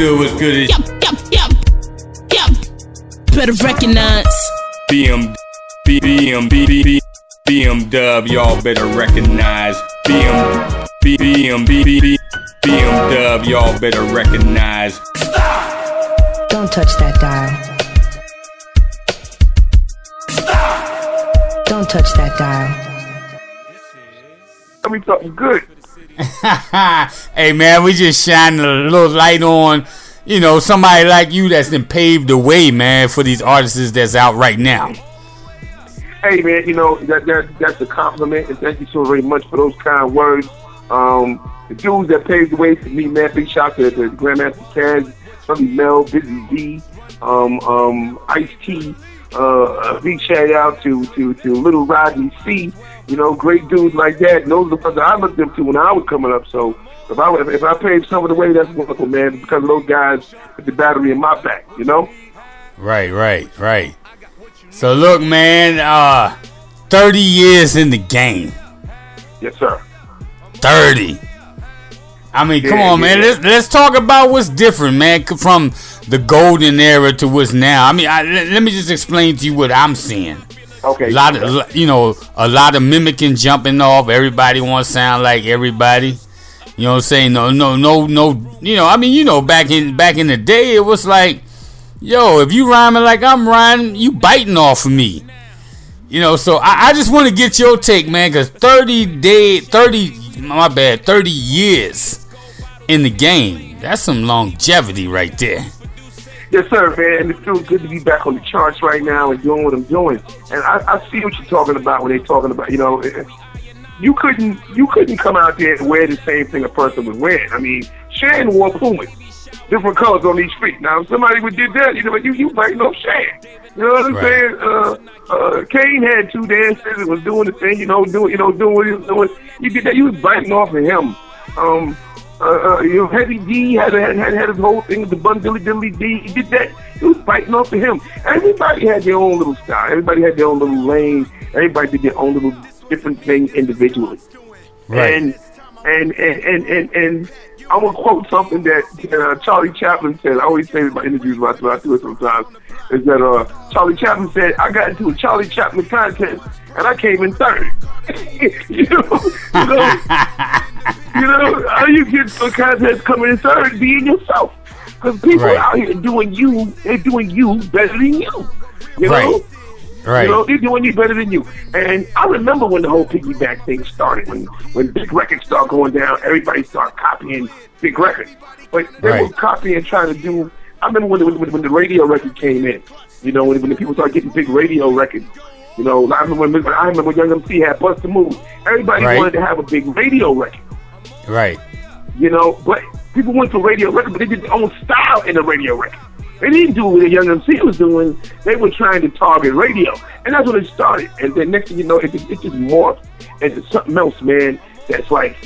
Better recognize. What's good? What's good? Yup, yup, yup, yup. Better recognize. BM, B, BM, B, B, B, BM Dub. Y'all better recognize. BM, B, BM, B, B, B, BM Dub. Y'all better recognize. Don't touch that dial. Don't touch that dial. Tell me something good. hey man, we just shining a little light on, you know, somebody like you that's been paved the way, man, for these artists that's out right now. Hey man, you know that that that's a compliment, and thank you so very much for those kind words. Um, the dudes that paved the way for me, man. Big shout to the Grandmaster Caz, Sonny Mel, Busy Bee, um, um, Ice T. Uh, big shout out to to to Little Rodney C. You know, great dudes like that. And those are the ones that I looked up to when I was coming up. So if I if, if I paved some of the way, that's wonderful, man. Because of those guys with the battery in my back, you know. Right, right, right. So look, man, uh, thirty years in the game. Yes, sir. Thirty. I mean, come Yeah, on, man. Let's let's talk about what's different, man, from the golden era to what's now. I mean, I, let me just explain to you what I'm seeing. Okay. A lot of, you know, a lot of mimicking, jumping off. Everybody wants to sound like everybody. You know what I'm saying? No, no, no, no. You know, I mean, you know, back in back in the day, it was like, yo, if you rhyming like I'm rhyming, you biting off of me. You know, so I, I just want to get your take, man, because 30 day, 30, my bad, 30 years in the game. That's some longevity right there. Yes, sir, man. And it feels good to be back on the charts right now and doing what I'm doing. And I, I see what you're talking about when they're talking about, you know, you couldn't you couldn't come out there and wear the same thing a person was wearing. I mean, Shan wore Pumas, different colors on each feet. Now, if somebody would did that, you know, you you biting off Shan. You know what I'm Right. saying? Uh, uh, Kane had two dances and was doing the thing, you know, doing you know doing what he was doing. You did that. You was biting off of him. Um, uh, uh, you know, Heavy D had had had, had his whole thing with the Bun Dilly Dilly D. He did that. He was biting off of him. Everybody had their own little style. Everybody had their own little lane. Everybody did their own little different thing individually. Right. And and and and and, and I'm gonna quote something that uh, Charlie Chaplin said. I always say it in my interviews, but I do it sometimes. Is that uh, Charlie Chaplin said I got into a Charlie Chaplin contest and I came in third. you know, you know, you know, how you get a contest coming in third, being yourself. Because people Right. out here doing you, they're doing you better than you. You know. Right. Right. You know, they're doing you better than you. And I remember when the whole piggyback thing started, when when big records start going down, everybody start copying big records. But they Right. were copying, and trying to do. I remember when the, when, when the radio record came in. You know, when, when the people started getting big radio records. You know, I remember when I remember when Young MC had Bust a Move. Everybody Right. wanted to have a big radio record. right. You know, but people went for radio record, but they did their own style in the radio record. They didn't do what the Young MC was doing. They were trying to target radio, and that's when it started. And then next thing you know, it, just- it just morphed into something else, man. That's like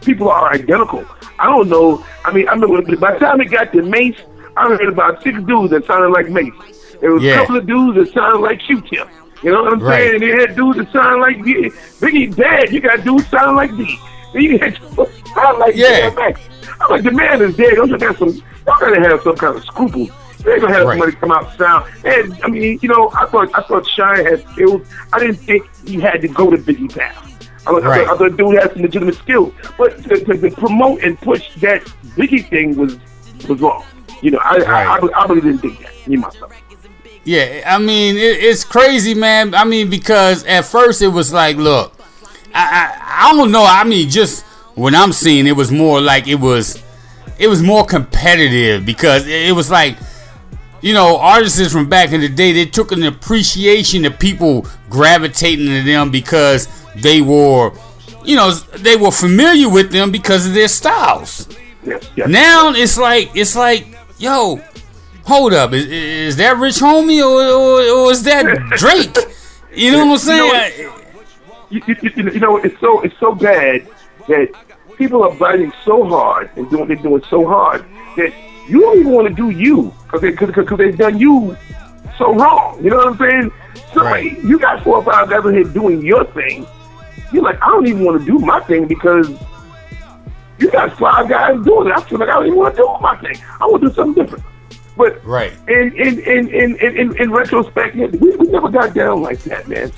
people are identical. I don't know. I mean, I remember by the time it got to Mase, I heard about six dudes that sounded like Mase. There was Yeah. a couple of dudes that sounded like Q-Tip. You know what I'm Right. saying? And they had dudes that sound like Biggie. Biggie dead. You got dudes sound like D. You dudes like Yeah. DMX. I'm like, the man is dead. Don't you got some? Y'all gotta have some kind of scruples. They ain't gonna have Right. somebody come out sound. And I mean, you know, I thought I thought Shyne had skills. I didn't think he had to go to Biggie path. I, thought- I, thought, I thought dude had some legitimate skills, but to, to, to promote and push that Biggie thing was was wrong. You know, I I, I, I, really didn't think that. Me myself. Yeah, I mean it, it's crazy, man. I mean because at first it was like, look, I, I I don't know. I mean, just when I'm seeing it was more like it was, it was more competitive because it, was like, you know, artists from back in the day they took an appreciation of people gravitating to them because they were, you know, they were familiar with them because of their styles. Yes, yes. Now it's like it's like, yo, hold up, is, is that Rich Homie or, or, or is that Drake? You know what I'm saying? you, you, you, you know, it's so it's so bad that people are fighting so hard and doing they're doing so hard that you don't even want to do you because they, cause, cause they've done you so wrong. You know what I'm saying? So Right. you got four or five guys in here doing your thing. You're like, I don't even want to do my thing because you got five guys doing it. I feel like I don't even want to do my thing. I want to do something different. But Right. in in in in in, in, in retrospect, we, we never got down like that, man.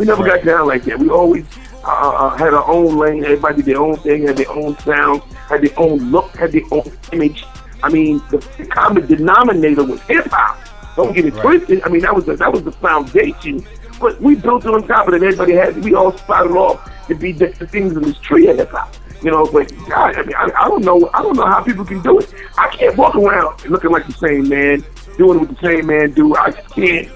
We never Right. got down like that. We always uh, uh, had our own lane. Everybody did their own thing, had their own sound, had their own look, had their own image. I mean, the, the common denominator was hip hop. Don't get it Right. twisted. I mean, that was the, that was the foundation. But we built it on top of it. Everybody had we all spotted off to be different things in this tree of hip hop. You know, but God, I mean, I, I don't know. I don't know how people can do it. I can't walk around looking like the same man, doing what the same man do. I just can't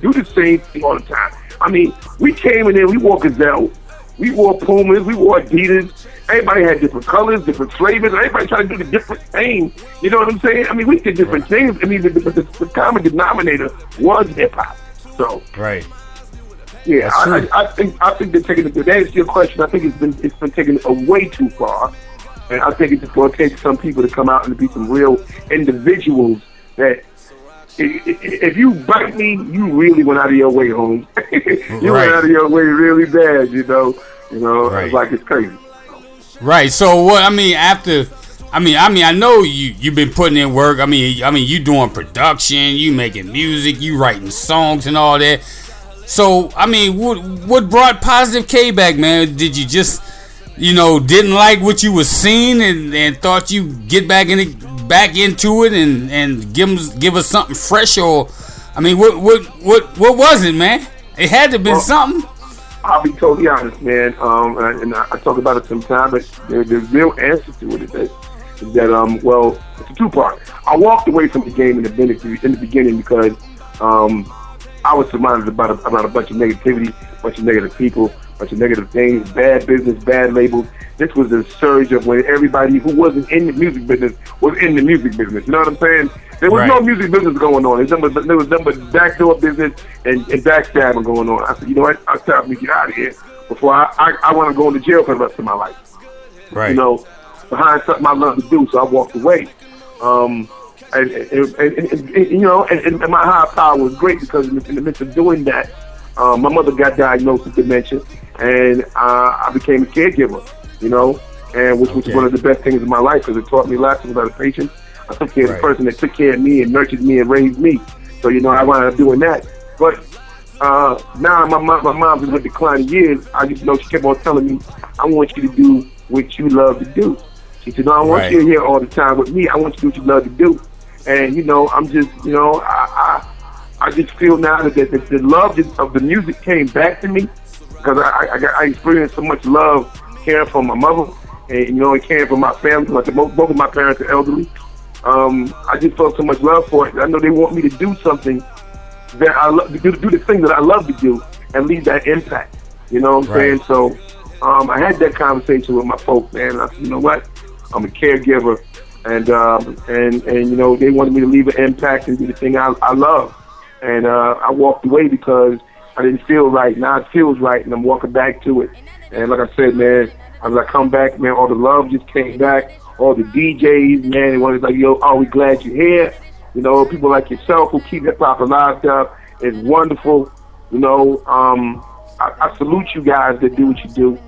do the same thing all the time. I mean, we came in there, we wore Gazelle, we wore Pumas, we wore Adidas. Everybody had different colors, different flavors. Everybody tried to do the different thing. You know what I'm saying? I mean, we did different things. I mean, the, the, the, the common denominator was hip hop. So Right. yeah, I. I, I think I think they're taking it. To answer your question, I think it's been it's been taken a way too far, and I think it's just going to take some people to come out and be some real individuals that. If you bite me, you really went out of your way, home. you Right. went out of your way really bad, you know. You know, Right. it's like it's crazy. Right. So what? I mean, after. I mean, I mean, I know you you've been putting in work. I mean, I mean, you doing production, you making music, you writing songs and all that. So, I mean, what what brought Positive K back, man? Did you just, you know, didn't like what you was seeing and, and thought you get back in it, back into it and and give us give us something fresh or, I mean, what what what what was it, man? It had to have been Well- something. I'll be totally honest, man. Um, and, and I, I talk about it sometimes, but the, the real answer to it is that, is that um, well, it's a two part. I walked away from the game in the beginning, in the beginning because um, I was surrounded about a, about a bunch of negativity, a bunch of negative people, bunch of negative things, bad business, bad labels. This was a surge of when everybody who wasn't in the music business was in the music business. You know what I'm saying? There was no music business going on. There was, there was nothing but backdoor business and, and backstabbing going on. I said, you know what? I'll time me to get out of here before I, I, I want to go into jail for the rest of my life Right. you know, behind something I love to do. So I walked away. Um, and, and, and, and, and, you know, and, and my higher power was great because in the midst of doing that, um, my mother got diagnosed with dementia, and uh, I became a caregiver. You know, and which was one of the best things in my life because it taught me lots about patience. I took care of Right. the person that took care of me and nurtured me and raised me. So you know, I wound up doing that. But uh, now my mom, my mom's in her declining years. I just know she kept on telling me, "I want you to do what you love to do." She said, "No, I want Right. you here all the time with me. I want you to do what you love to do." And you know, I'm just, you know, I I, just feel now that the, the, love of the music came back to me because I, I, I, experienced so much love caring for my mother and you know, and caring for my family. Like both, both of my parents are elderly. Um, I just felt so much love for it. I know they want me to do something that I love, do, do the thing that I love to do and leave that impact. You know what I'm Right. saying? So um, I had that conversation with my folks, man. I said, you know what? I'm a caregiver, and um, and and you know they wanted me to leave an impact and do the thing I, I love. And uh, I walked away because I didn't feel right. Now it feels right, and I'm walking back to it. And like I said, man, as I come back, man, all the love just came back. All the DJs, man, they wanted like, yo, are we glad you're here? You know, people like yourself who keep hip hop alive stuff is wonderful. You know, um, I, I salute you guys that do what you do.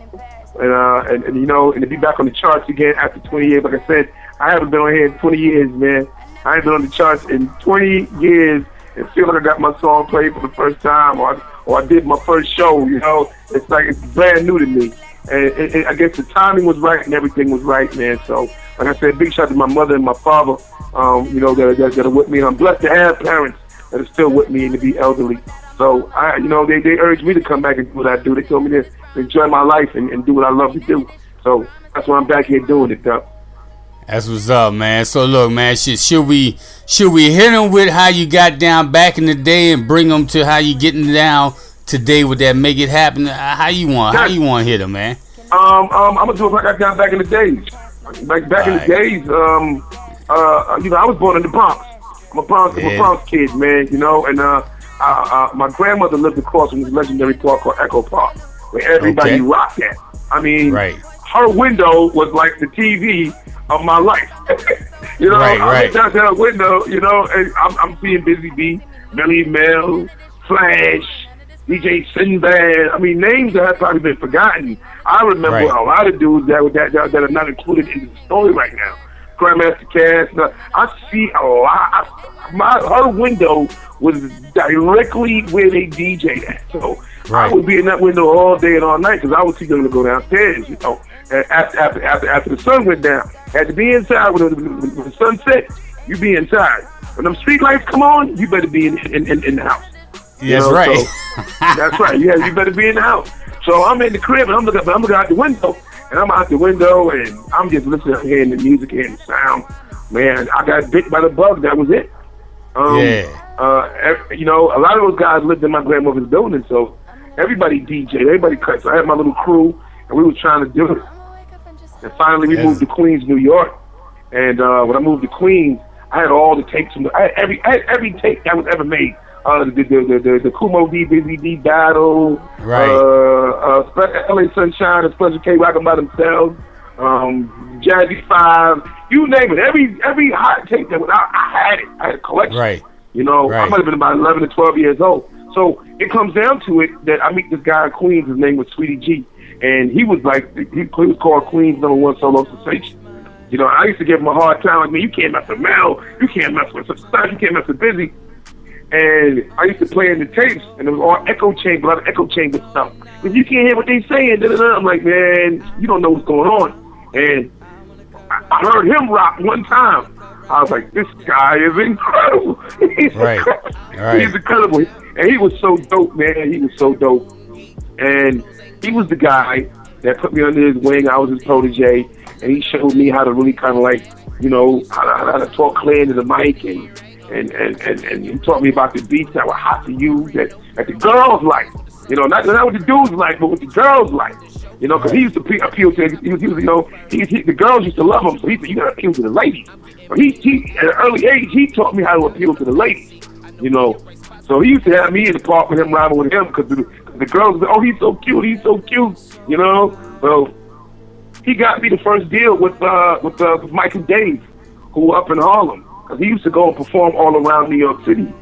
And, uh, and, and you know, and to be back on the charts again after 20 years, like I said, I haven't been on here in 20 years, man. I ain't been on the charts in 20 years and feel like I got my song played for the first time or or I did my first show, you know. It's like it's brand new to me. And, I guess the timing was right and everything was right, man. So, like I said, big shout out to my mother and my father, um, you know, that, are- that, that are with me. And I'm blessed to have parents that are still with me and to be elderly. So, I, you know, they, they urged me to come back and do what I do. They told me to enjoy my life and, and do what I love to do. So that's why I'm back here doing it, though. That's what's up, man. So look, man, should, should we should we hit them with how you got down back in the day and bring them to how you getting down today with that make it happen? Uh, How you want? How you want to hit them, man? Um, um, I'm gonna do it like I got back in the days. Like back in the days, um, uh, you know, I was born in the Bronx. I'm a Bronx, I'm a Bronx kid, man. You know, and uh, uh, uh, my grandmother lived across from this legendary park called Echo Park, where everybody Okay. rocked at. I mean, Right. her window was like the TV of my life. you know, Right, I right. look down to her window, you know, and I'm, I'm seeing Busy Bee, Billy Mills, Flash, DJ Sinbad. I mean, names that have probably been forgotten. I remember Right. a lot of dudes that, that that that are not included in the story right now. Grandmaster Caz. now, I see a lot. I, my her window was directly where they DJ at. So Right. I would be in that window all day and all night because I was too young to go downstairs. You know, after after after, after the sun went down, had to be inside when the, when the sun set. You be inside. When them street lights come on, you better be in in, in, in the house. You That's know, right. so- that's right. Yeah, you better be in the house. So I'm in the crib and I'm looking, I'm looking out the window, and I'm out the window and I'm just listening, hearing the music, hearing the sound. Man, I got bit by the bug. That was it. Um, Yeah. Uh, you know, a lot of those guys lived in my grandmother's building, so everybody DJed, everybody cut. So I had my little crew, and we was trying to do it. And finally, we Yes. moved to Queens, New York. And uh, when I moved to Queens, I had all the tapes from the, I had every I had every tape that was ever made. Uh, the the the the, the Kool Moe Dee Busy Bee Battle, Right. uh, uh, LA Sunshine, and Special K rocking by themselves, um, Jazzy Five, you name it. Every every hot tape that was out, I had it. I had a collection. Right. You know, I Right. might have been about 11 or 12 years old. So it comes down to it that I meet this guy in Queens. His name was Sweetie G. And he was like, he, he was called Queens number one solo sensation. You know, I used to give him a hard time. Like, man, you can't mess with Mel. You can't mess with stuff. You can't mess with Busy. And I used to play in the tapes, and it was all echo chamber, a lot of echo chamber stuff. If you can't hear what they're saying, da, da, da, I'm like, man, you don't know what's going on. And I I heard him rock one time. I was like, this guy is incredible. He's Right. incredible. Right. He's incredible. And he was so dope, man. He was so dope. And he was the guy that put me under his wing. I was his protege. And he showed me how to really kind of like, you know, how to, how to talk clear into the mic. And, and, and, and, and he taught me about the beats that were hot to use, that, that the girls like. You know, not, not what the dudes like, but what the girls like. You know, because he used to pe- appeal to, he was, he was you know, he, he, the girls used to love him, so he said, you got to appeal to the ladies. So he, he, at an early age, he taught me how to appeal to the ladies. You know, so he used to have me in the park with him, riding with him, because the, the girls, would oh, he's so cute, he's so cute. You know, so he got me the first deal with uh, with, uh, with Mike and Dave, who were up in Harlem, because he used to go and perform all around New York City.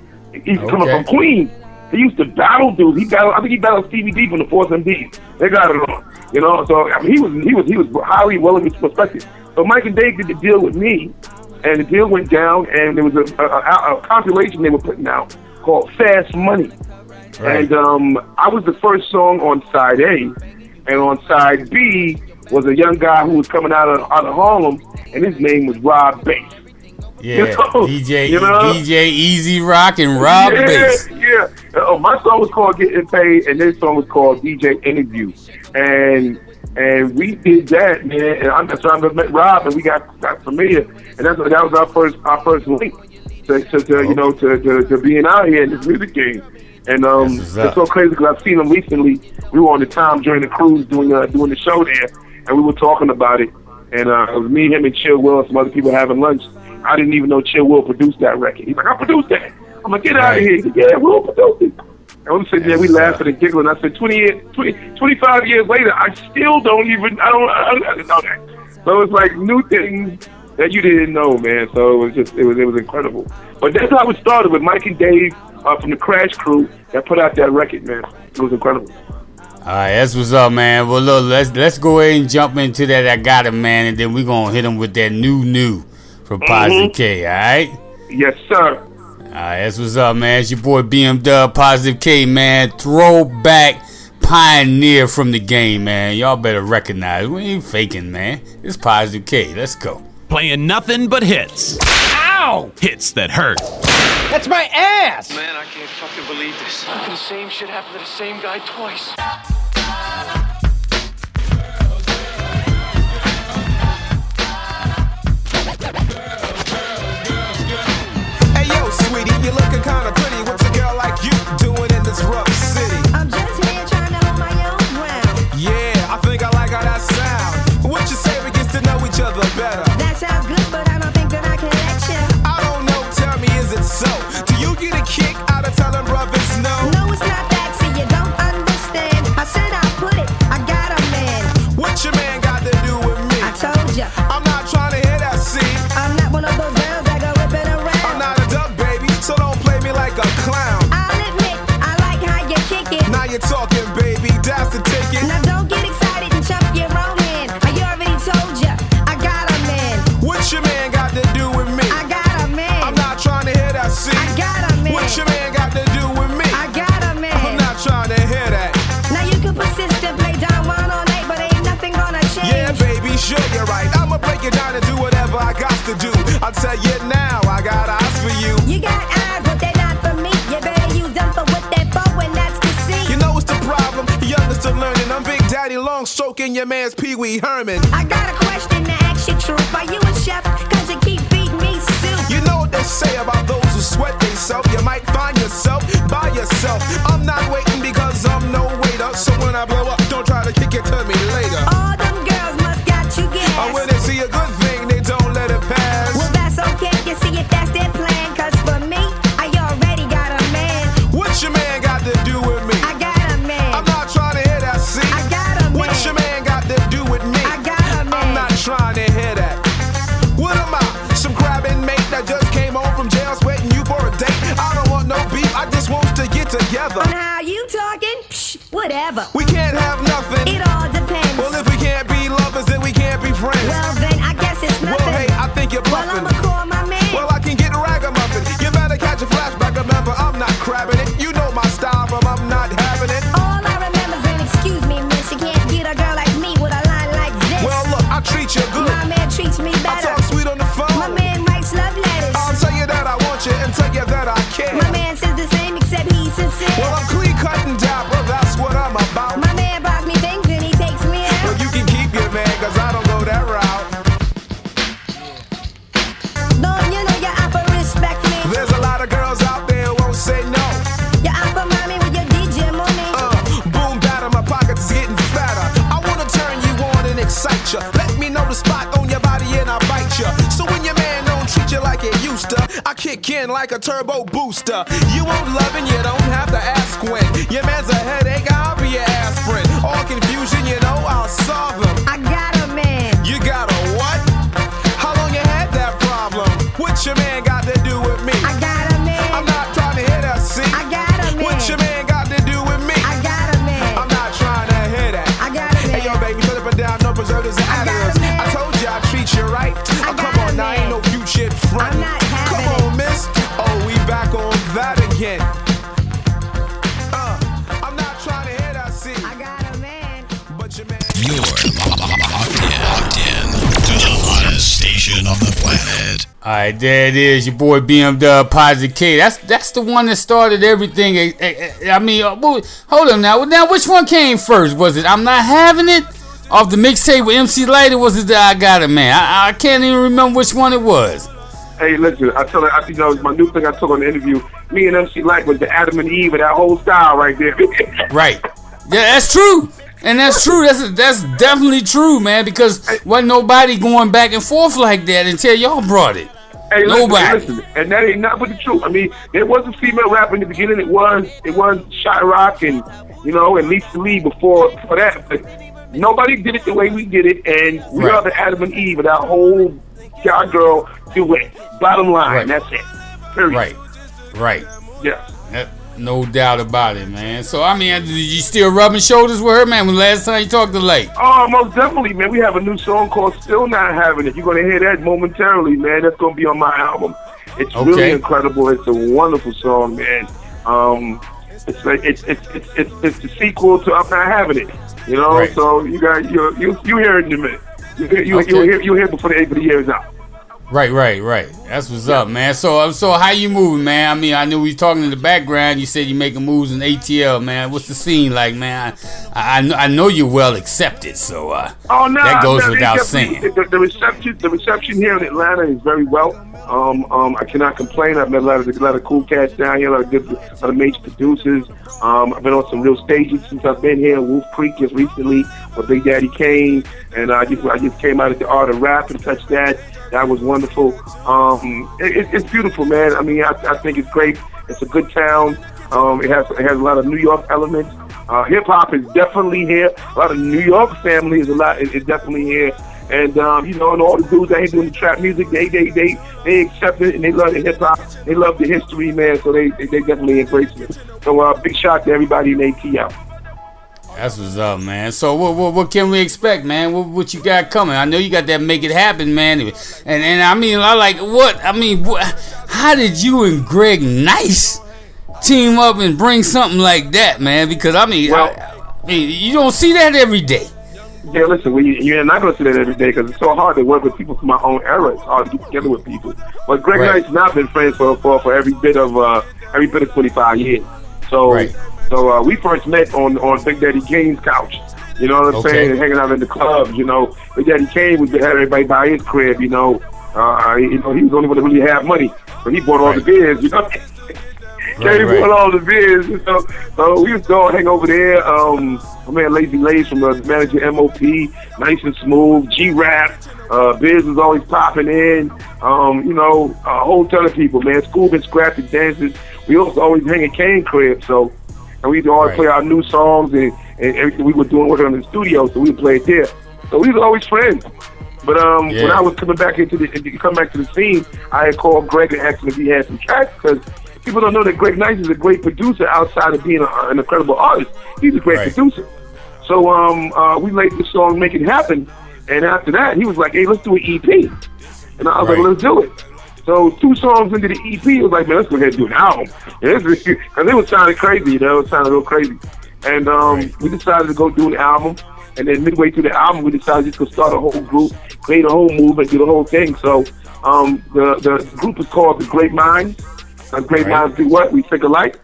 He's coming Okay. from Queens. He used to battle dudes. He battled. I think he battled Stevie D from the Force MDs. They got it on. You know, so I mean, he was he was he was highly well respected. So Mike and Dave did the deal with me, and the deal went down, and there was a, a, a, a compilation they were putting out called Fast Money. Right. And um, I was the first song on side A, and on side B was a young guy who was coming out of out of Harlem, and his name was Rob Bass. Yeah. you know, DJ you know? DJ E-Z Rock and Rob yeah, Bass. Yeah. Oh, my song was called Getting Paid, and this song was called DJ Interview, and and we did that, man. And I'm that's why I met Rob, and we got got familiar, and that's that was our first our first link to, to, to you know to, to to being out here in this music game. And um, it's so crazy because I've seen him recently. We were on the time during the cruise doing uh, doing the show there, and we were talking about it. And uh, it was me, him, and Chill Will, and some other people having lunch. I didn't even know Chill Will produced that record. He's like, I produced that. I'm like, get out of here. He's like, yeah, Will produced it. And we said, yeah, we laughed and giggling. I said, 20 years, 20, 25 years later, I still don't even, I don't, I don't, I don't know that. So it's like new things that you didn't know, man. So it was just, it was, it was incredible. But that's how it started with Mike and Dave uh, from the Crash Crew that put out that record, man. It was incredible. All right, that's what's up, man. Well, look, let's let's go ahead and jump into that. I got it, man, and then we gonna hit him with that new new from Positive mm-hmm. K. All right. Yes, sir. All right, that's what's up, man. It's your boy BM Dub, Positive K, man. Throwback pioneer from the game, man. Y'all better recognize. We ain't faking, man. It's Positive K. Let's go. Playing nothing but hits. Ow! Hits that hurt. That's my ass! Man, I can't fucking believe this. The same shit happened to the same guy twice. wanna buzz to do. I'll tell you now, I got eyes for you. You got eyes, but they're not for me. You better use them for what they're for, and that's to see. You know what's the problem? Young is still learning. I'm Big Daddy Long stroking your man's Pee Wee Herman. I got a question to ask you, truth. Are you a chef? Cause you keep feeding me soup. You know what they say about those who sweat themselves. You might find yourself by yourself. I'm not waiting because I'm no waiter. So when I blow up, don't try to kick it to me whatever. We can't have nothing. It all I kick in like a turbo booster. You won't love and you don't have to ask when. Your man's a headache, I'll be your aspirin. All confusion, you know, I'll solve them. I got a man. You got a what? How long you had that problem? What your man got to do with me? I got a man. I'm not trying to hear that, see? I got a man. What your man got to do with me? I got a man. I'm not trying to hear that. I got a man. Hey, yo, baby, it up and down, no preservatives and I additives. man. I told you I treat you right. I oh, come on, now ain't no future front. I'm not again. Uh, I'm not trying to hear that, see? I got a man. But your man. You're locked in, locked in to the hottest station on the planet. All right, there it is, your boy BMW Positive K. That's that's the one that started everything. Eh, eh, eh, I mean, uh, hold on now. Now, which one came first? Was it I'm not having it off the mixtape with MC Lyte, or was it that I Got It Man? I, I can't even remember which one it was. Hey, listen, I tell you, I, you know, my new thing I took on the interview. Me and MC Lyte was the Adam and Eve of that whole style right there. Right. Yeah, that's true. And that's true. That's that's definitely true, man. Because wasn't nobody going back and forth like that until y'all brought it. Hey, Nobody. listen, and that ain't nothing but the truth. I mean, there was a female rapper in the beginning. It was, it was Sha-Rock and you know, and Lisa Lee before for that. But nobody did it the way we did it, and we Right. are the Adam and Eve of that whole girl duet. Bottom line, Right. that's it. Period. Right. Right. Yeah. That- no doubt about it, man. So I mean, you still rubbing shoulders with her, man? When last time you talked to Lake? Oh, most definitely, man. We have a new song called "Still Not Having It." You're gonna hear that momentarily, man. That's gonna be on my album. It's Okay. really incredible. It's a wonderful song, man. Um, it's like it's it's it's it's, it's the sequel to "I'm Not Having It." You know, Right. so you got you you you hear it in a minute. You hear you you hear you hear it before the end of the year is out. Right, right, right. That's what's up, man. So, uh, so how you moving, man? I mean, I knew we were talking in the background. You said you making moves in ATL, man. What's the scene like, man? I, I, I know you're well accepted, so uh, Oh no, that goes no, without saying. The, the reception, the reception here in Atlanta is very well. Um, um, I cannot complain. I've met a lot of a lot of cool cats down here, a lot of good, a lot of major producers. Um, I've been on some real stages since I've been here. Wolf Creek just recently with Big Daddy Kane, and I just I just came out at the Art of Rap and touched that. That was wonderful. Um, it, it, it's beautiful, man. I mean, I, I think it's great. It's a good town. Um, it has it has a lot of New York elements. Uh, Hip hop is definitely here. A lot of New York family is a lot is, is definitely here. And um, you know, and all the dudes that ain't doing the trap music, they they they they accept it and they love the hip hop. They love the history, man. So they they, they definitely embrace it. So uh, big shout to everybody in ATL. That's what's up, man. So what what, what can we expect, man? What, what you got coming? I know you got that make it happen, man. And and I mean, I like what I mean. What, how did you and Greg Nice team up and bring something like that, man? Because I mean, Well- I, I mean, you don't see that every day. Yeah, listen, we, you're not going to see that every day because it's so hard to work with people from my own era. It's hard to get together with people. But Greg Right. Knight's and I've been friends for, for, for every bit of uh, every bit of 25 years. So Right. So uh, we first met on on Big Daddy Kane's couch. You know what I'm Okay. saying? And hanging out in the clubs. You know, Big Daddy Kane would have everybody by his crib. You know, uh, you know he was the only one that really had money, so he bought all the beers. You know. Right, Kane right. bought all the beers. You know? So we used to go hang over there. Um, my man Lazy Lace from the manager MOP, nice and smooth. G Rap, uh, Biz was always popping in. Um, you know, a whole ton of people, man. Scoob and Scrappy dances. We also always hang at Kane crib, so and we'd always Right. play our new songs and, and everything we were doing working on in the studio, so we would play it there. So we was always friends. But um, when I was coming back into the come back to the scene, I had called Greg and asked him if he had some tracks because people don't know that Greg Nice is a great producer outside of being a, an incredible artist. He's a great Right. producer. So um, uh, we laid the song "Make It Happen," and after that, he was like, "Hey, let's do an EP," and I was Right. like, "Let's do it." So two songs into the EP, it was like, "Man, let's go ahead and do an album," because it was sounding crazy, you know, it sounded real crazy. And um, we decided to go do an album. And then midway through the album, we decided just to start a whole group, create a whole movement, do the whole thing. So um, the the group is called the Great Minds. Uh, Great Right. Minds do what? We think alike.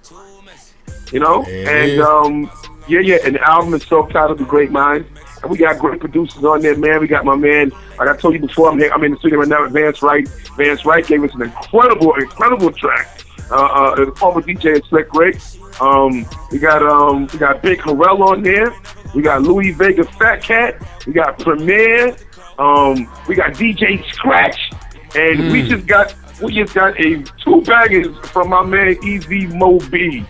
You know, Yeah. and um, yeah, yeah. And the album is self-titled, The Great Minds. We got great producers on there, man. We got my man, like I told you before, I'm here, I'm in the studio right now with Vance Wright. Vance Wright gave us an incredible, incredible track. Uh, uh, the former DJ is Slick Rick. Um, we got um, we got Big Harrell on there. We got Louis Vega Fat Cat. We got Premier. Um, we got DJ Scratch, and we just got we just got a two baggers from my man Easy Mo Bee,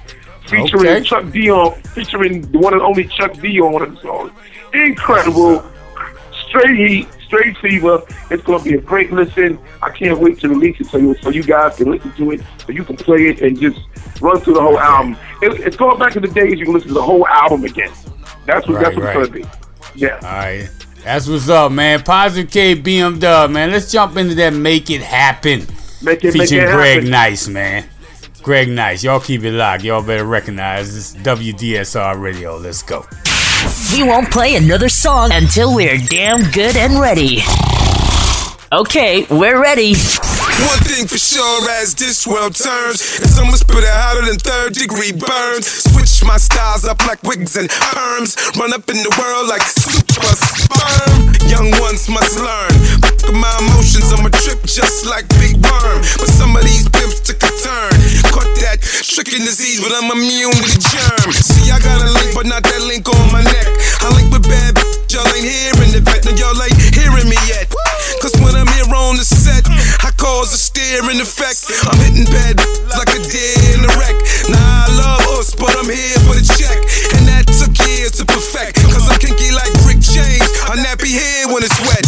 featuring Okay. Chuck D on featuring the one and only Chuck D on one of the songs. Incredible, straight heat, straight fever. It's gonna be a great listen. I can't wait to release it so you so you guys can listen to it, so you can play it and just run through the whole album. It, it's going back to the days you can listen to the whole album again. That's what that's what Right, it's gonna be. Yeah. All right. That's what's up, man. Positive K BMW, man. Let's jump into that Make It Happen. Make it, make Featuring it Greg happen. Nice, man. Greg Nice. Y'all keep it locked. Y'all better recognize this WDSR radio. Let's go. We won't play another song until we're damn good and ready. Okay, we're ready. One thing for sure as this world turns is I'ma spit it hotter than third degree burns. Switch my styles up like wigs and perms. Run up in the world like super sperm. Young ones must learn. Fuck my emotions, I'm a trip just like Big Worm. But some of these pimps took a turn. Caught that tricking disease, but I'm immune to the germ. See, I got a link, but not that link on my neck. I link with bad y'all ain't hearing the vet, and y'all ain't hearing me yet. Cause when I'm here on the set, I cause a staring effect. I'm hitting bad like a deer in the wreck. Nah, I love us, but I'm here for the check. And that took years to perfect. Cause I'm kinky like Rick James. I nappy hair when it's wet.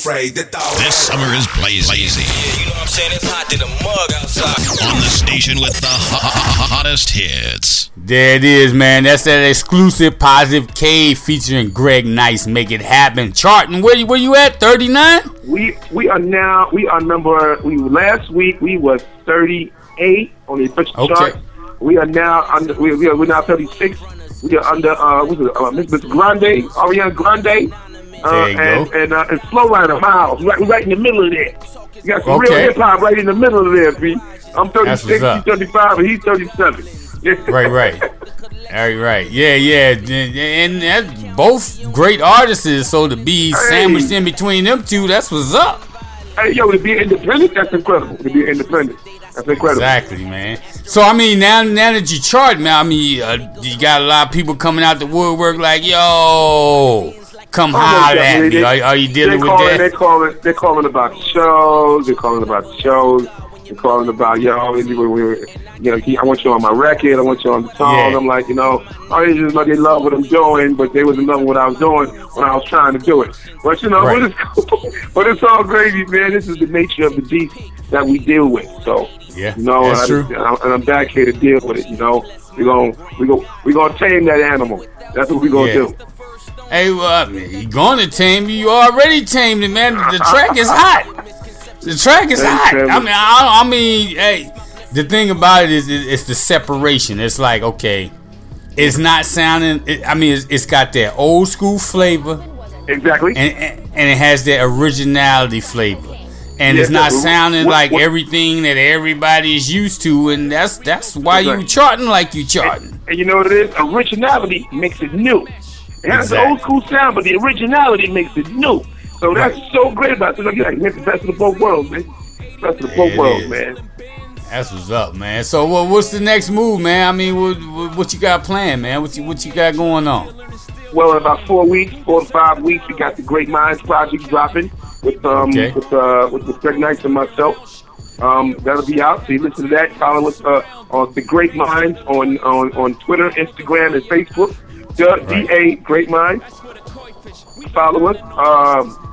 Afraid to throw. This summer is blazing. You know what I'm saying? It's hot to the mug outside. On the station with the ho- ho- hottest hits. There it is, man. That's that exclusive Positive K featuring Greg Nice. Make it happen. Charting. Where you where you at? Thirty nine. We we are now we are number we last week we was 38 on the official Okay. chart. We are now under we, we are we're now 36. We are under uh what's it, uh, Miss Miss Grande Ariana Grande. Uh, and, and uh, and Slow Rider Miles, right, right in the middle of there. You got some real hip hop right in the middle of there, B. I'm That's 36, he's 35, and he's 37. Right, right. All right, right. Yeah, yeah. And and that's both great artists. So to be sandwiched in between them two, that's what's up. Hey, yo, to be independent, that's incredible. To be independent, that's incredible. Exactly, man. So I mean, now now that you chart, man, I mean, uh, you got a lot of people coming out the woodwork like, yo, come Almost holler at me. Are, are you dealing with that? They calling, they calling about shows. They're calling about shows. They're calling about yo, we- you know, he- I want you on my record. I want you on the song. Yeah. I'm like, you know, I just know they love what I'm doing, but they wasn't loving what I was doing when I was trying to do it. But you know, Right. but, it's, but it's all gravy, man. This is the nature of the beast that we deal with. So Yeah, you know, that's and, true. I, and I'm back here to deal with it. You know, We're going we go we gonna tame that animal. That's what we gonna Yeah. do. Hey, well, I mean, you gonna tame you? You already tamed it, man. The track is hot. The track is hot. I mean, I, I mean, hey, the thing about it is, it's the separation. It's like, okay, it's not sounding. It, I mean, it's, it's got that old school flavor, Exactly. and, and and it has that originality flavor. And it's not sounding what- like what- everything that everybody is used to, and that's that's why you charting like you charting. And you know what it is? Originality makes it new. It has Exactly. old school sound, but the originality makes it new. So that's so great about it. Like, you get the best of both worlds, man. Best of both worlds, is. man. That's what's up, man. So, what, what's the next move, man? I mean, what, what, what you got planned, man? What you what you got going on? Well, in about four weeks, four to five weeks, we got the Great Minds project dropping with um Okay. with uh with, with Greg Nice and myself. Um, that'll be out. So you listen to that. Follow us uh, on the Great Minds on on on Twitter, Instagram, and Facebook. The DA Great Minds. Follow us. Um,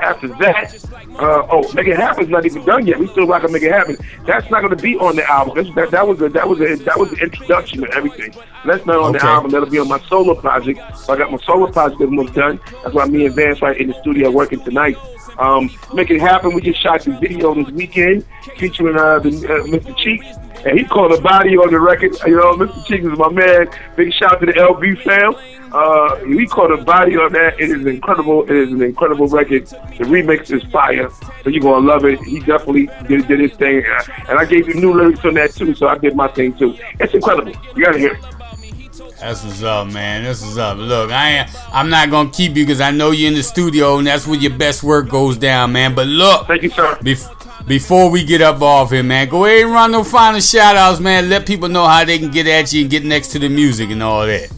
after that, uh, oh, Make It Happen's not even done yet. We still rocking Make It Happen. That's not going to be on the album. That's, that, that was a, that was a, that was the introduction to everything. That's not on the album. That'll be on my solo project. So I got my solo project almost done. That's why me and Vance Wright in the studio working tonight. Um, Make It Happen. We just shot the video this weekend featuring uh, the, uh, Mr. Cheeks. And he called a body on the record. You know, Mr. Cheeks is my man. Big shout to the LB fam. Uh, he caught a body on that. It is incredible. It is an incredible record. The remix is fire, so you're gonna love it. He definitely did, did his thing, Uh, and I gave him new lyrics on that too. So I did my thing too. It's incredible. You gotta hear it. That's what's up, man. That's what's up. Look, I ain't, I'm not gonna keep you because I know you're in the studio and that's where your best work goes down, man. But look, Thank you, sir. bef- before we get up off here, man, go ahead and run no final shout outs, man. Let people know how they can get at you and get next to the music and all that.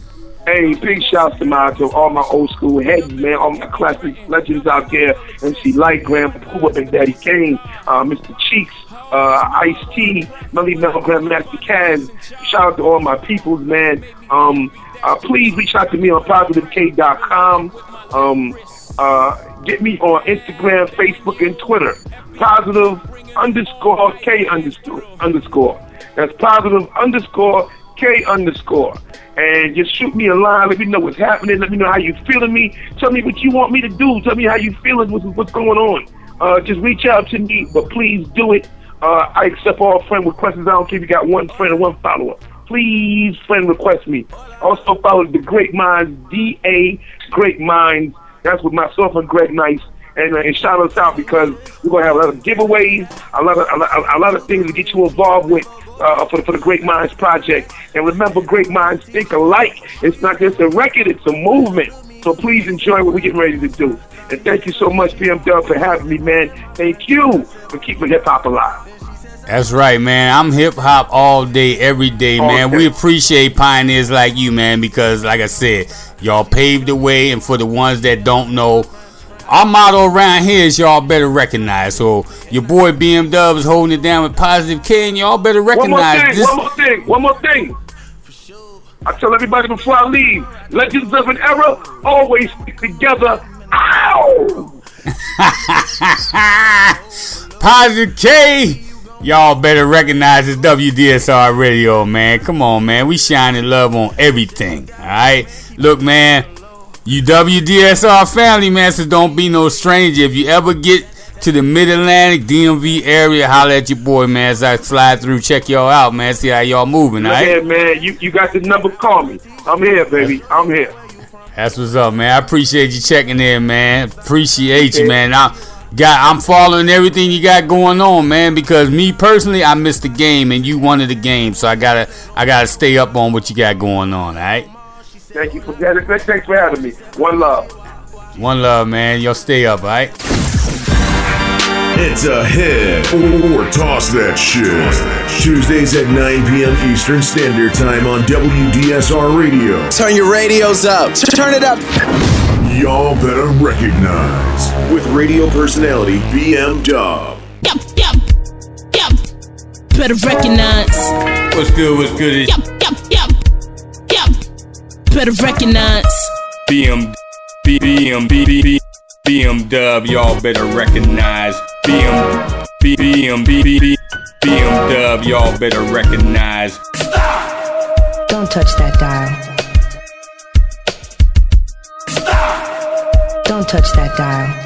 Hey, big shouts to my to all my old school heads, man, all my classic legends out there. MC Lyte, Grand Puba, and Daddy Kane, uh, Mr. Cheeks, uh, Ice T, Melle Mel, Grandmaster Caz. Shout out to all my peoples, man. Um, uh, please reach out to me on positivek.com. Um, uh, get me on Instagram, Facebook, and Twitter. Positive underscore K underscore underscore. That's positive underscore K underscore. And just shoot me a line. Let me know what's happening. Let me know how you feeling me. Tell me what you want me to do. Tell me how you feeling. What's, what's going on? Uh, just reach out to me, but please do it. Uh, I accept all friend requests. I don't care if you got one friend or one follower. Please friend request me. Also follow the Great Minds, D A Great Minds. That's with myself and Greg Nice. And, uh, and shout us out because we're gonna have a lot of giveaways, a lot of a lot, a lot of things to get you involved with uh, for for the Great Minds Project. And remember, Great Minds think alike. It's not just a record; it's a movement. So please enjoy what we're getting ready to do. And thank you so much, BM Dub, for having me, man. Thank you for keeping hip hop alive. That's right, man. I'm hip hop all day, every day, man. day. We appreciate pioneers like you, man, because like I said, y'all paved the way, and for the ones that don't know, our motto around here is y'all better recognize. So your boy BM Dub is holding it down with positive K, and y'all better recognize. One more thing, this. one more thing, One more thing. I tell everybody before I leave, legends of an era always stick together. Ow! Positive K. Y'all better recognize this WDSR radio, man. Come on, man. We shining love on everything. Alright? Look, man. You WDSR family, man, so don't be no stranger. If you ever get to the Mid Atlantic DMV area, holler at your boy, man. As I slide through, check y'all out, man. See how y'all moving, Look alright? here, man. You, you got the number, call me. I'm here, baby. I'm here. That's what's up, man. I appreciate you checking in, man. Appreciate you, man. I got I'm following everything you got going on, man, because me personally, I missed the game and you wanted the game. So I gotta I gotta stay up on what you got going on, alright? Thank you for that. Thanks for having me. One love. One love, man. Y'all stay up, alright? It's a hit or toss that shit. Tuesdays at 9 p.m. Eastern Standard Time on WDSR Radio. Turn your radios up. Turn it up. Y'all better recognize with radio personality BM Dub. Yup, yup, yup. Better recognize. What's good, what's good? Yup, yup, yup, yup. Better recognize. BM B- BM B- B- B- BM Dub, y'all better recognize. BM BM B- B- B- BM Dub, y'all better recognize. Don't touch that dial. Don't touch that dial.